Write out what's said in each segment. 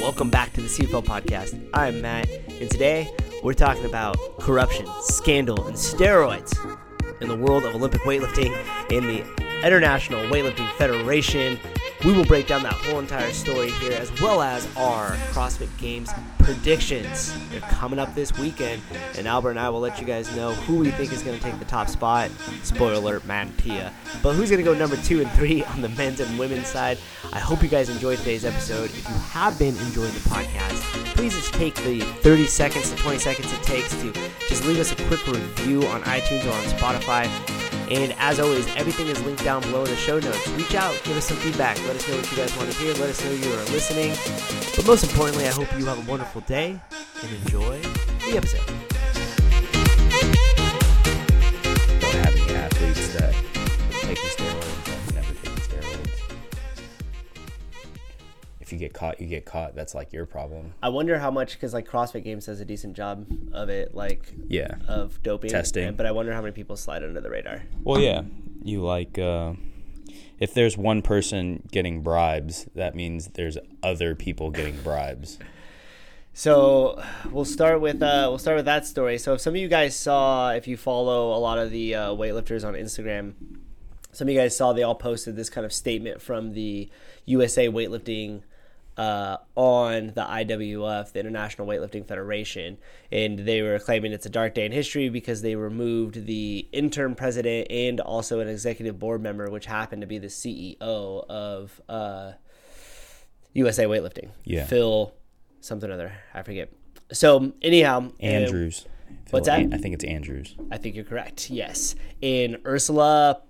welcome back to the CFL podcast. I'm Matt, and today we're talking about corruption, scandal, and steroids in the world of Olympic weightlifting in the International Weightlifting Federation. We will break down that whole entire story here, as well as our CrossFit Games predictions. They're coming up this weekend, and Albert and I will let you guys know who we think is going to take the top spot. Spoiler alert, Mantia. But who's going to go number two and three on the men's and women's side? I hope you guys enjoyed today's episode. If you have been enjoying the podcast, please just take the 30 seconds to 20 seconds it takes to just leave us a quick review on iTunes or on Spotify. And as always, everything is linked down below in the show notes. Reach out, give us some feedback, let us know what you guys want to hear, let us know you are listening. But most importantly, I hope you have a wonderful day and enjoy the episode. Get caught, you get caught. That's like your problem. I wonder how much, because like CrossFit Games does a decent job of it, like Yeah. of doping Testing. But I wonder how many people slide under the radar. Well, yeah. You like uh, if there's one person getting bribes, that means there's other people getting bribes. So we'll start with uh, we'll start with that story. So if some of you guys saw, if you follow a lot of the uh, weightlifters on Instagram, some of you guys saw they all posted this kind of statement from the USA Weightlifting uh, on the IWF, the International Weightlifting Federation, and they were claiming it's a dark day in history because they removed the interim president and also an executive board member, which happened to be the CEO of uh, USA Weightlifting, Yeah. Phil something or other, I forget. So anyhow, uh, Andrews. What's that? I think it's Andrews. I think you're correct. Yes, in Ursula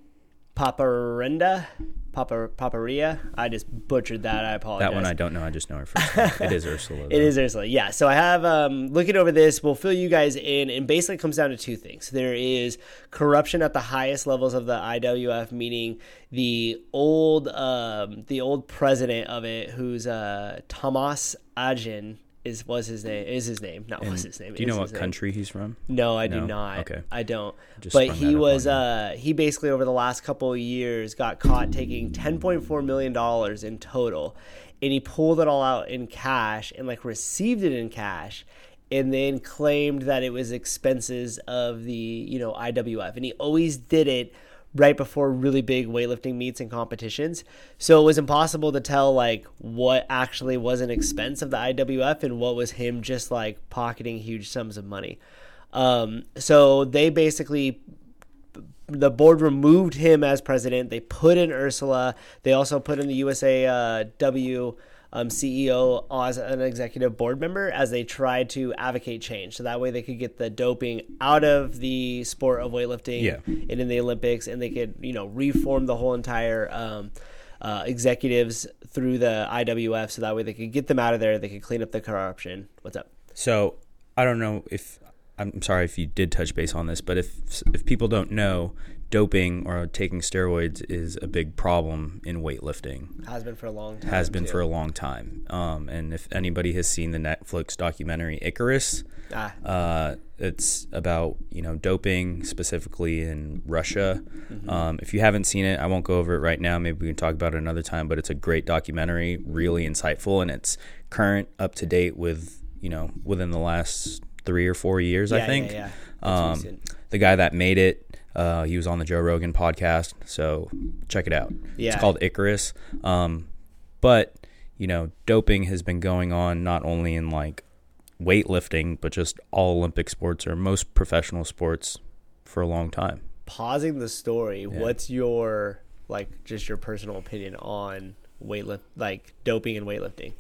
Papandrea, Papa Paparia. I just butchered that. I apologize. That one I don't know. I just know her first name. It is Ursula. It is Ursula. Yeah. So I have um, looking over this. We'll fill you guys in, and basically it comes down to two things. There is corruption at the highest levels of the IWF, meaning the old um, the old president of it, who's uh, Tamás Aján. Is was his name? Is his name? Not was his name. Do you know what name. country he's from? No, I do not. Okay. I don't. Just but he was uh he basically over the last couple of years got caught taking 10.4 million dollars in total and he pulled it all out in cash and like received it in cash and then claimed that it was expenses of the, you know, IWF and he always did it right before really big weightlifting meets and competitions. So it was impossible to tell like what actually was an expense of the IWF and what was him just like pocketing huge sums of money. Um, so they basically the board removed him as president. They put in Ursula. They also put in the USA uh, W um, CEO as an executive board member as they tried to advocate change. So that way they could get the doping out of the sport of weightlifting Yeah. and in the Olympics, and they could you know reform the whole entire. Um, uh, executives through the IWF, so that way they could get them out of there. They could clean up the corruption. What's up? So I don't know if I'm sorry if you did touch base on this, but if if people don't know, doping or taking steroids is a big problem in weightlifting. Has been for a long time. Has been too. for a long time. Um, and if anybody has seen the Netflix documentary Icarus, Ah, uh, it's about you know doping specifically in Russia. Um, if you haven't seen it, I won't go over it right now. Maybe we can talk about it another time. But it's a great documentary, really insightful, and it's current, up to date with you know within the last three or four years. Yeah, I think. yeah, yeah. Um, the guy that made it, uh, he was on the Joe Rogan podcast, so check it out. Yeah. It's called Icarus. Um, but you know, doping has been going on not only in like weightlifting, but just all Olympic sports or most professional sports for a long time. pausing the story, what's your like just your personal opinion on weightlift like doping and weightlifting?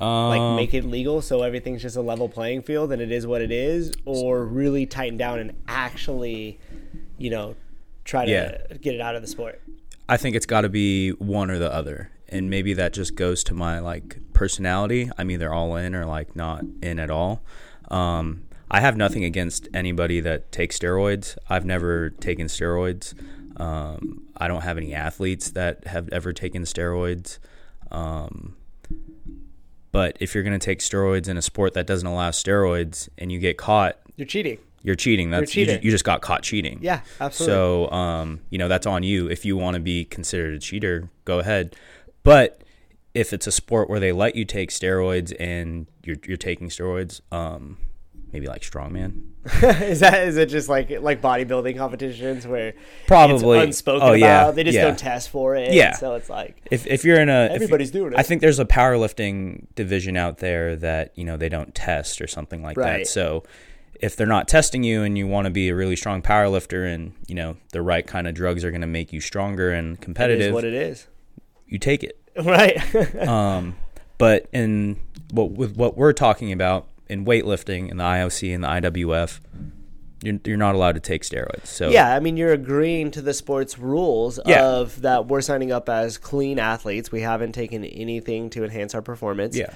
Um, Like make it legal so everything's just a level playing field and it is what it is, or really tighten down and actually, you know, try to Yeah. get it out of the sport. I think it's got to be one or the other. And maybe that just goes to my like personality. I'm either all in or like not in at all. Um, I have nothing against anybody that takes steroids. I've never taken steroids. Um, I don't have any athletes that have ever taken steroids. Um, but if you're going to take steroids in a sport that doesn't allow steroids and you get caught, You're cheating. You're cheating. That's you, cheater. ju- you just got caught cheating. Yeah, absolutely. So, um, you know, that's on you. If you want to be considered a cheater, go ahead. But if it's a sport where they let you take steroids and you're you're taking steroids, um, maybe like strongman. is that is it just like like bodybuilding competitions where Probably. it's unspoken Oh, about? yeah. They just Yeah. don't test for it. Yeah. So it's like If if you're in a you- Everybody's doing it. I think there's a powerlifting division out there that you know they don't test or something like Right. that. So if they're not testing you and you want to be a really strong power lifter and you know the right kind of drugs are going to make you stronger and it is competitive, what it is. you take it. Right. Um, but in what with what we're talking about in weightlifting in the IOC and the IWF, you're, you're not allowed to take steroids. So yeah, I mean you're agreeing to the sport's rules Yeah. of that we're signing up as clean athletes. We haven't taken anything to enhance our performance. yeah,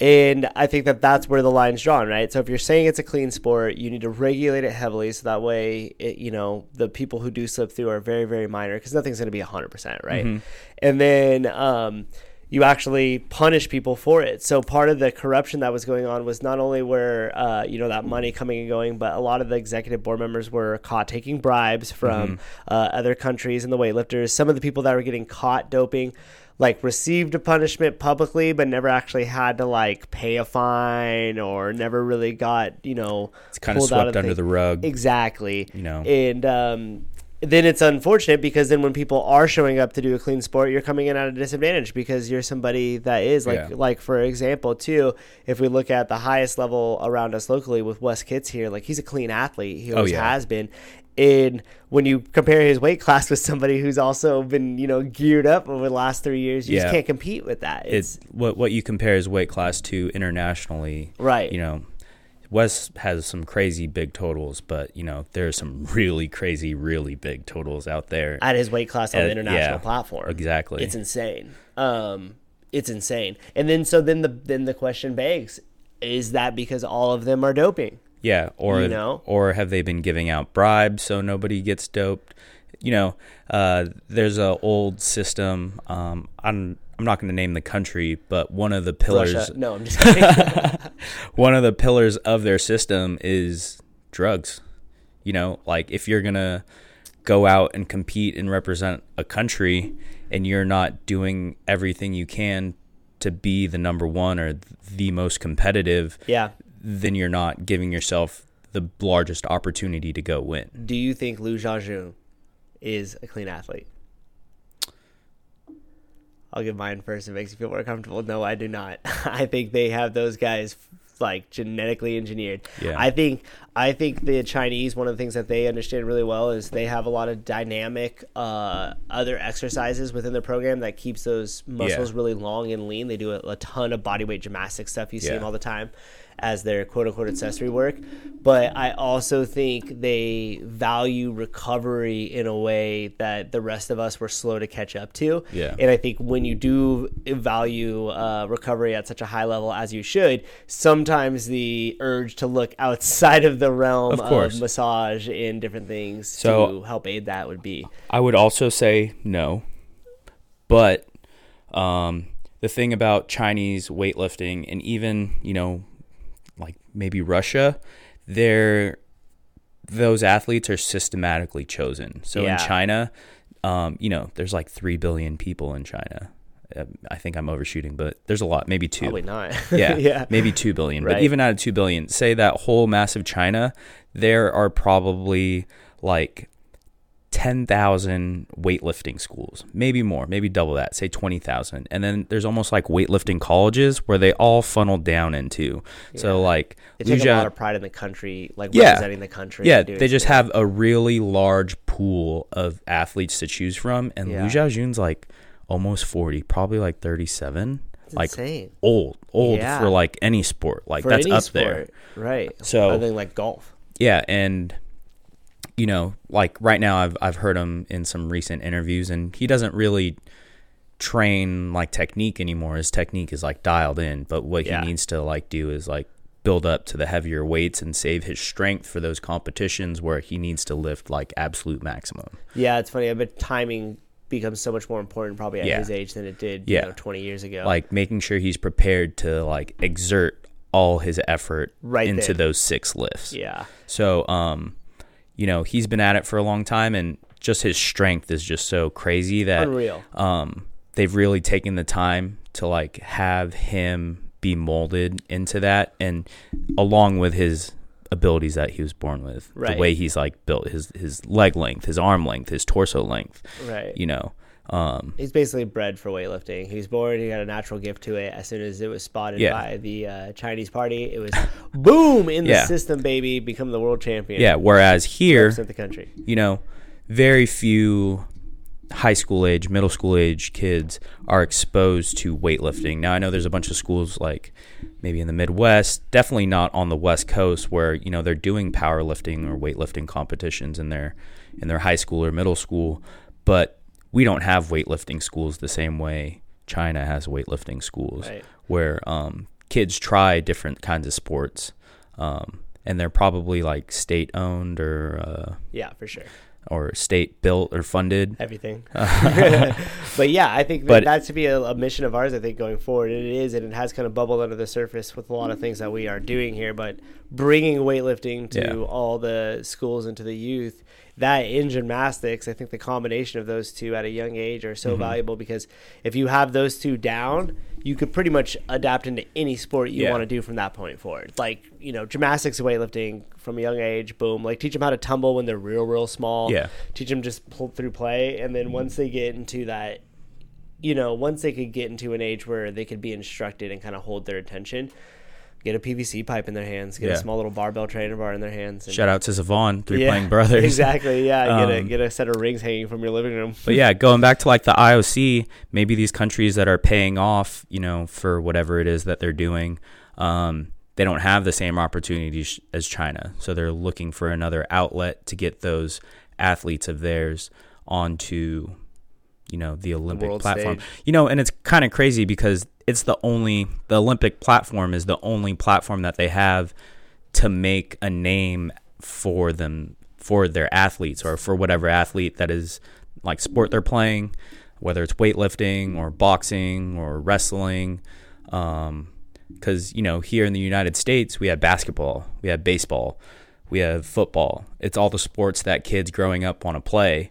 And I think that that's where the line's drawn, right? So if you're saying it's a clean sport, you need to regulate it heavily so that way, it, you know, the people who do slip through are very, very minor because nothing's going to be 100%, right? Mm-hmm. And then um, you actually punish people for it. So part of the corruption that was going on was not only where, uh, you know, that money coming and going, but a lot of the executive board members were caught taking bribes from Mm-hmm. uh, other countries and the weightlifters. Some of the people that were getting caught doping like received a punishment publicly but never actually had to like pay a fine or never really got you know it's kind of swept under thing. the rug. exactly You know. and um then it's unfortunate because then when people are showing up to do a clean sport you're coming in at a disadvantage because you're somebody that is like Yeah. like for example too if we look at the highest level around us locally with Wes Kitts here like he's a clean athlete he oh, always Oh, yeah. has been and when you compare his weight class with somebody who's also been you know geared up over the last three years you just can't compete with that it's it's what what you compare his weight class to internationally. Right. You know, Wes has some crazy big totals, but you know there's some really crazy, really big totals out there. at his weight class on Uh, the international yeah, platform. exactly. It's insane. Um, it's insane. And then so then the then the question begs: Is that because all of them are doping? Yeah, or You know? or have they been giving out bribes so nobody gets doped? You know, uh, there's a old system. Um, I'm I'm not going to name the country, but one of the pillars Russia? No, I'm just kidding. one of the pillars of their system is drugs. You know, like if you're gonna go out and compete and represent a country, and you're not doing everything you can to be the number one or the most competitive, yeah. then you're not giving yourself the largest opportunity to go win. Do you think Lu Xiaojun is a clean athlete? I'll give mine first. It makes you feel more comfortable. No, I do not. I think they have those guys like genetically engineered. Yeah. I think I think the Chinese one of the things that they understand really well is they have a lot of dynamic uh, other exercises within their program that keeps those muscles Yeah. really long and lean. They do a, a ton of body weight gymnastic stuff. You see Yeah. them all the time as their quote unquote accessory work. But I also think they value recovery in a way that the rest of us were slow to catch up to. Yeah. And I think when you do value uh, recovery at such a high level as you should, sometimes the urge to look outside of the realm Of of, massage in different things So- to help aid that would be. I would also say no, but um, the thing about Chinese weightlifting and even you know, like maybe Russia, they're those athletes are systematically chosen. So Yeah. in China, um, you know, there's like three billion people in China. Uh, I think I'm overshooting, but there's a lot, maybe two. Probably not. yeah, yeah. maybe 2 billion. But even out of 2 billion, say that whole massive China, there are probably like 10,000 weightlifting schools, maybe more, maybe double that, say 20,000. And then there's almost like weightlifting colleges where they all funnel down into. So like They take a lot of pride in the country, like Yeah. representing the country. yeah, they just have a really large pool of athletes to choose from and Yeah. Lu Xiaojun's like almost 40, probably like 37. It's like insane. old, old Yeah. for like any sport. Like For that's up sport, there. right? So- other than like golf. Yeah, and you know, like right now I've I've heard him in some recent interviews and he doesn't really train like technique anymore. His technique is like dialed in, but what Yeah. he needs to like do is like build up to the heavier weights and save his strength for those competitions where he needs to lift like absolute maximum. Yeah, it's funny. But timing becomes so much more important probably at Yeah. his age than it did, Yeah. you know, 20 years ago. Like making sure he's prepared to like exert all his effort Right into there. those six lifts. yeah, So, um, you know, he's been at it for a long time, and just his strength is just so crazy that unreal. um, they've really taken the time to like have him be molded into that and along with his abilities that he was born with Right. the way he's like built his his leg length his arm length his torso length Right. you know um He's basically bred for weightlifting. He was born. He got a natural gift to it. As soon as it was spotted Yeah. by the uh, Chinese party, it was boom in the Yeah. system, baby. Become the world champion. yeah whereas here the country. you know, very few high school age, middle school age kids are exposed to weightlifting. Now I know there's a bunch of schools like maybe in the Midwest, definitely not on the West Coast where, you know, they're doing powerlifting or weightlifting competitions in their in their high school or middle school, but we don't have weightlifting schools the same way China has weightlifting schools Right. where um, kids try different kinds of sports. Um, and they're probably like state owned or uh, Yeah, for sure. Or state built or funded. Everything. but yeah, I think But- that's to be a, a mission of ours. I think going forward, and it is, and it has kind of bubbled under the surface with a lot of things that we are doing here. But bringing weightlifting to Yeah. all the schools and to the youth, that in gymnastics, I think the combination of those two at a young age are so Mm-hmm. valuable because if you have those two down, you could pretty much adapt into any sport you Yeah. want to do from that point forward. Like you know, gymnastics, and weightlifting from a young age, boom. Like teach them how to tumble when they're real, real small Yeah. teach them just pull through play and then once they get into that you know once they could get into an age where they could be instructed and kind of hold their attention get a pvc pipe in their hands get Yeah. a small little barbell trainer bar in their hands and, Shout out to Savon, Three Yeah, Playing Brothers. exactly yeah get a Um, get a set of rings hanging from your living room But yeah, going back to like the IOC, maybe these countries that are paying off, you know, for whatever it is that they're doing, um, they don't have the same opportunities as China. So they're looking for another outlet to get those athletes of theirs onto, you know, the Olympic world platform. stage. You know, and it's kind of crazy because it's the only, the Olympic platform is the only platform that they have to make a name for them, for their athletes or for whatever athlete that is like sport they're playing, whether it's weightlifting or boxing or wrestling. Um, because you know here in the United States we have basketball, we have baseball, we have football. It's all the sports that kids growing up want to play.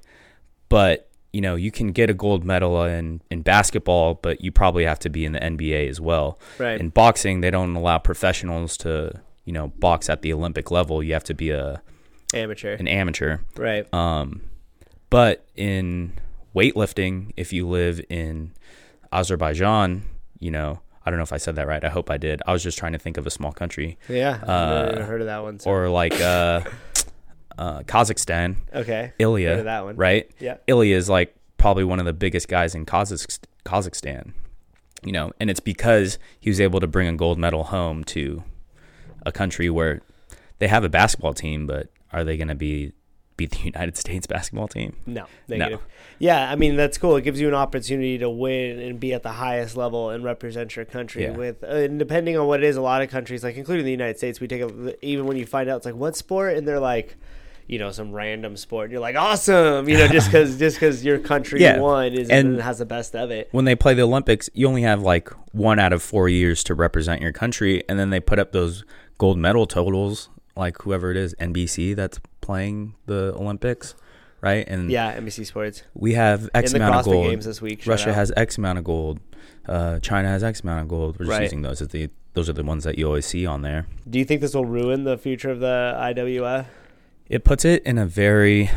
But you know you can get a gold medal in in basketball, but you probably have to be in the NBA as well. Right. In boxing, they don't allow professionals to you know box at the Olympic level. You have to be a amateur an amateur. right Um, but in weightlifting, if you live in Azerbaijan, you know, I don't know if I said that right. I hope I did. I was just trying to think of a small country. yeah i've Uh, heard of that one so. Or like uh, uh, Kazakhstan, okay Ilya, that one. right? yeah Ilya is like probably one of the biggest guys in Kazakh- Kazakhstan, you know, and it's because he was able to bring a gold medal home to a country where they have a basketball team, but are they going to be beat the United States basketball team? No, negative. Yeah, I mean that's cool. It gives you an opportunity to win and be at the highest level and represent your country. Yeah. With uh, and depending on what it is, a lot of countries, like including the United States, we take a, even when you find out it's like what sport, and they're like, you know, some random sport. And you're like, awesome, you know, just because just because your country Yeah. won is And- has the best of it. When they play the Olympics, you only have like one out of four years to represent your country, and then they put up those gold medal totals, like whoever it is, NBC that's playing the Olympics, right? And Yeah, NBC Sports we have X amount of gold. Games this week. Russia out. has X amount of gold. Uh, China has X amount of gold. We're just Right. using those as the those are the ones that you always see on there. Do you think this will ruin the future of the IWF? It puts it in a very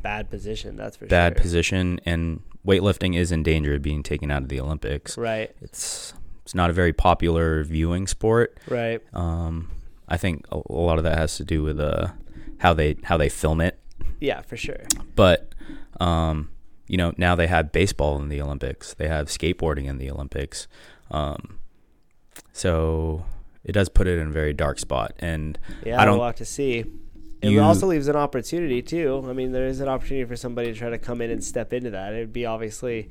Bad position, that's for bad sure. position, and weightlifting is in danger of being taken out of the Olympics. Right, It's it's not a very popular viewing sport. right. Um, I think a, a lot of that has to do with uh, how they how they film it. Yeah, for sure. But um, you know, now they have baseball in the Olympics. They have skateboarding in the Olympics. Um, so it does put it in a very dark spot. And Yeah, I don't- we'll have to see. It You- also leaves an opportunity too. I mean, there is an opportunity for somebody to try to come in and step into that. It'd be obviously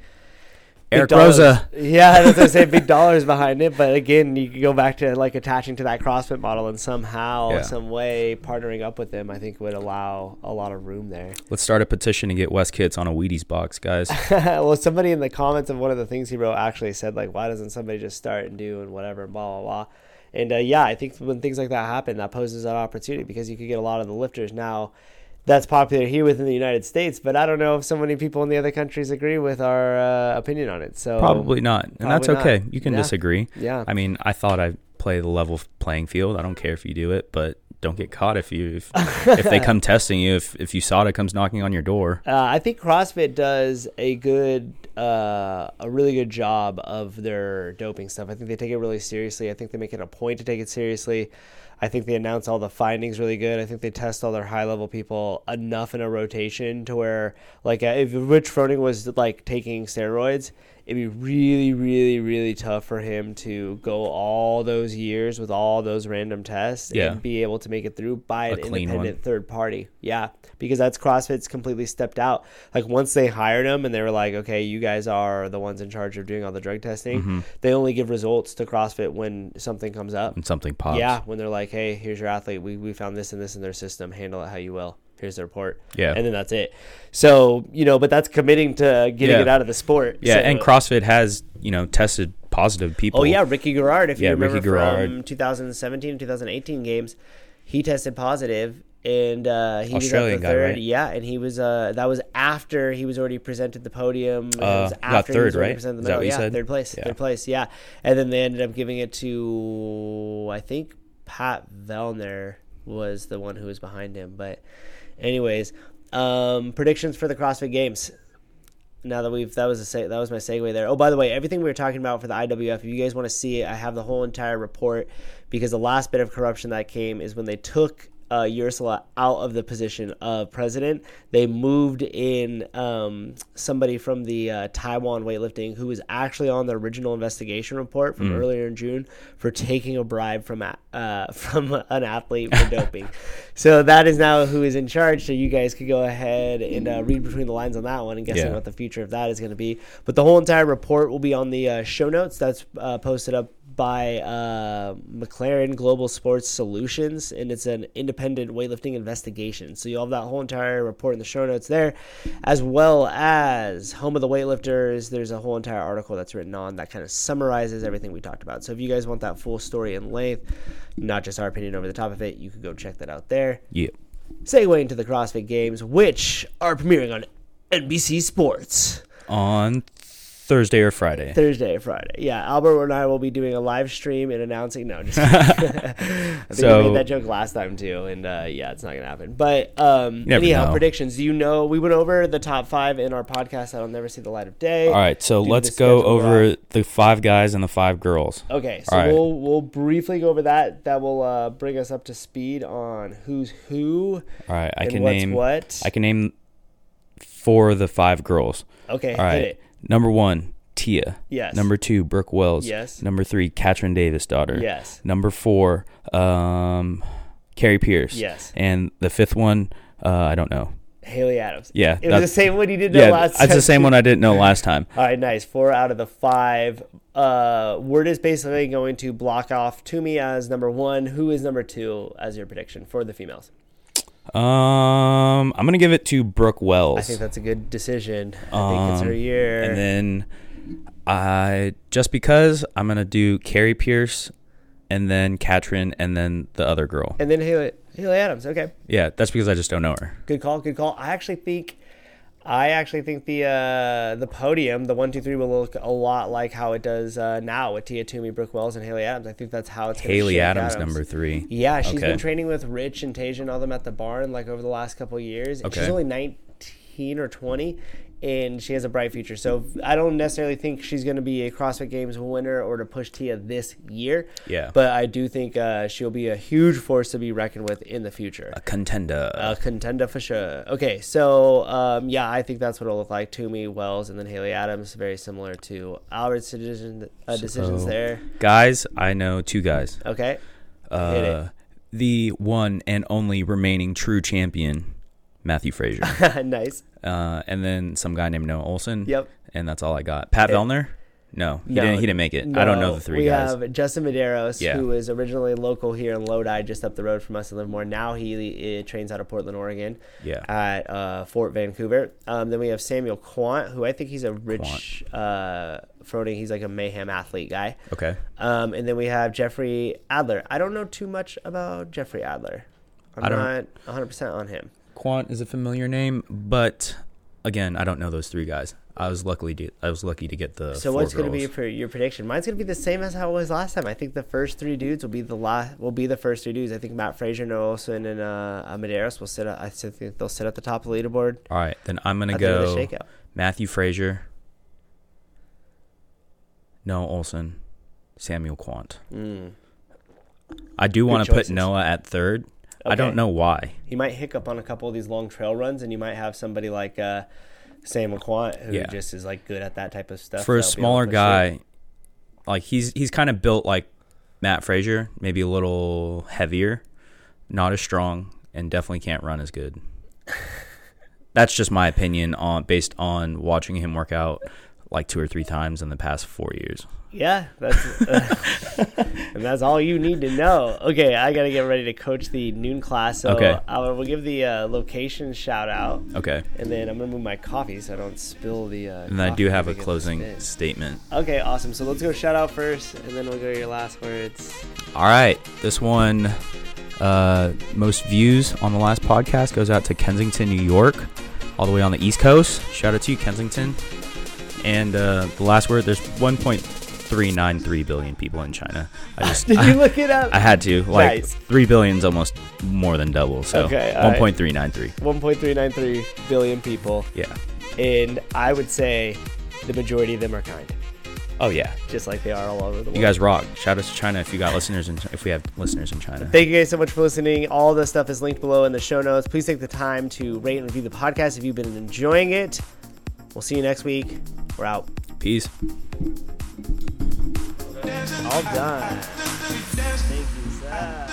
Eric dollars. Rosa. Yeah, that's what I say. Big dollars behind it, but again, you could go back to like attaching to that CrossFit model and somehow, Yeah. some way, partnering up with them. I think would allow a lot of room there. let's start a petition to get Wes Kitts on a Wheaties box, guys. well, somebody in the comments of one of the things he wrote actually said like, "Why doesn't somebody just start and do and whatever blah blah blah." And uh, yeah, I think when things like that happen, that poses an opportunity because you could get a lot of the lifters now. that's popular here within the United States, but I don't know if so many people in the other countries agree with our uh, opinion on it. So Probably not, and that's Probably not. okay. You can Yeah. disagree. yeah, I mean, I thought I play the level playing field. I don't care if you do it, but don't get caught if you if, if they come testing you. If if USADA comes knocking on your door, Uh, I think CrossFit does a good, uh, a really good job of their doping stuff. I think they take it really seriously. I think they make it a point to take it seriously. I think they announce all the findings really good. I think they test all their high level people enough in a rotation to where, like, uh, if Rich Froning was like taking steroids, it'd be really, really, really tough for him to go all those years with all those random tests Yeah. and be able to make it through by an clean one. independent third party. Yeah, because that's CrossFit's completely stepped out. Like once they hired him and they were like, okay, you guys are the ones in charge of doing all the drug testing. Mm-hmm. They only give results to CrossFit when something comes up. and something pops. Yeah, when they're like, hey, here's your athlete. We we found this and this in their system. Handle it how you will. Here's the report. Yeah. and then that's it. So you know, but that's committing to getting Yeah. it out of the sport. yeah, So- and CrossFit has you know tested positive people. Oh yeah, Ricky Garard. If Yeah, you remember Ricky Garard. from 2017 and 2018 games, he tested positive, and uh, he Australian was guy, third. right? Yeah, and he was. Uh, that was after he was already presented the podium. Uh, after he third, was right? presented the medal. yeah, said? third place. Yeah. Third place. Yeah, and then they ended up giving it to I think Pat Vellner was the one who was behind him. But, anyways, um, predictions for the CrossFit Games now that we've that was a se- that was my segue there. Oh, by the way, everything we were talking about for the IWF, if you guys want to see it, I have the whole entire report because the last bit of corruption that came is when they took uh, Ursula out of the position of president. They moved in um, somebody from the uh, Taiwan weightlifting who was actually on the original investigation report from earlier in June for taking a bribe from a- uh, from an athlete for doping. So that is now who is in charge. So you guys could go ahead and uh, read between the lines on that one and guessing Yeah. what the future of that is going to be. But the whole entire report will be on the uh, show notes. That's uh, posted up by uh, McLaren Global Sports Solutions, and it's an independent weightlifting investigation. So you'll have that whole entire report in the show notes there, as well as Home of the Weightlifters. There's a whole entire article that's written on that kind of summarizes everything we talked about. So if you guys want that full story in length, not just our opinion over the top of it, you could go check that out there yeah. segue into the CrossFit Games, which are premiering on NBC Sports On Thursday or Friday. Thursday or Friday. Yeah, Albert and I will be doing a live stream and announcing. No, just. I think So- we made that joke last time too, and uh, yeah, it's not gonna happen. But um, anyhow, know. predictions. Do you know we went over the top five in our podcast that'll never see the light of day? All right, so let's go over the five guys and the five girls. Okay, so right. we'll we'll briefly go over that. That will uh, bring us up to speed on who's who All right, I can name what. I can name four of the five girls. okay, All right, hit it. Number one, Tia. Yes. Number two, Brooke Wells. Yes. Number three, Katrin Davidsdottir. Yes. Number four, um, Kari Pearce. Yes. And the fifth one, uh, I don't know. Haley Adams. Yeah, It was the same one you did know Yeah, last that's the same one I didn't know last time. All right, nice. Four out of the five. Uh, Word is basically going to block off Toomey as number one. Who is number two as your prediction for the females? Um, I'm gonna give it to Brooke Wells. I think that's a good decision. I think it's her Um, year. And then I just because I'm gonna do Kari Pearce, and then Katrin, and then the other girl. and then Haley, Haley Adams. Okay, Yeah, that's because I just don't know her. good call. Good call. I actually think. I actually think the uh, the podium, the one, two, three, will look a lot like how it does uh, now with Tia Toomey, Brooke Wells, and Haley Adams. I think that's how it's Haley shake Adams, number three. Yeah, she's Okay. been training with Rich and Tasia and all them at the barn like over the last couple of years. And She's only 19 or 20, and she has a bright future. So I don't necessarily think she's going to be a CrossFit Games winner or to push Tia this year. Yeah. But I do think uh, she'll be a huge force to be reckoned with in the future. A contender. A contender for sure. Okay, so um, yeah, I think that's what it'll look like. Toomey, Wells, and then Haley Adams, very similar to Albert's decision, uh, decisions So- there. guys, I know two guys. Okay, Hit Uh, the one and only remaining true champion, Mathew Fraser. nice. Uh, and then some guy named Noah Ohlsen. Yep. And that's all I got. Pat Eh, Vellner? No, he No, didn't. He didn't make it. I don't know the three we guys. We have Justin Medeiros, Yeah. who is originally local here in Lodi, just up the road from us in Livermore. Now he uh, trains out of Portland, Oregon, Yeah. at uh, Fort Vancouver. Um, then we have Samuel Kwant, who I think he's a rich uh, Froning. He's like a mayhem athlete guy. okay. Um, and then we have Jeffrey Adler. I don't know too much about Jeffrey Adler. I'm not 100 percent on him. Kwant is a familiar name, but again, I don't know those three guys. I was luckily to, I was lucky to get the. So what's going to be for your prediction? Mine's going to be the same as how it was last time. I think the first three dudes will be the last. Will be the first three dudes. I think Matt Fraser, Noah Ohlsen, and uh, Amadeus will sit. At, I think they'll sit at the top of the leaderboard. All right, then I'm gonna at the end of go. Mathew Fraser, Noah Ohlsen, Samuel Kwant. Mm. I do want to put Noah at third. I don't know why. He might hiccup on a couple of these long trail runs, and you might have somebody like uh, Sam McQuant who Yeah. just is like good at that type of stuff. For a that'll be able smaller guy, like he's he's kind of built like Matt Fraser, maybe a little heavier, not as strong, and definitely can't run as good. That's just my opinion on based on watching him work out like two or three times in the past four years. Yeah, that's and that's all you need to know. Okay, I gotta get ready to coach the noon class. So Okay. I'll, we'll give the uh, location shout out, Okay, and then I'm gonna move my coffee so I don't spill the. Uh, and I do have a I closing statement. Okay, awesome. So let's go shout out first, and then we'll go to your last words. All right, this one, uh, most views on the last podcast goes out to Kensington, New York, all the way on the East Coast. Shout out to you, Kensington. And uh, the last word, there's 1.393 billion people in China. I just, Did you look it up? I had to. Like Nice. three billion's almost more than double. So Okay, all right. 1.393. 1.393 billion people, Yeah. and I would say the majority of them are kind, Oh yeah. just like they are all over the world. You guys rock. Shout out to China if you got listeners in, if we have listeners in China. Thank you guys so much for listening. All the stuff is linked below in the show notes. Please take the time to rate and review the podcast if you've been enjoying it. We'll see you next week. We're out. Peace. All done. Thank you, sir.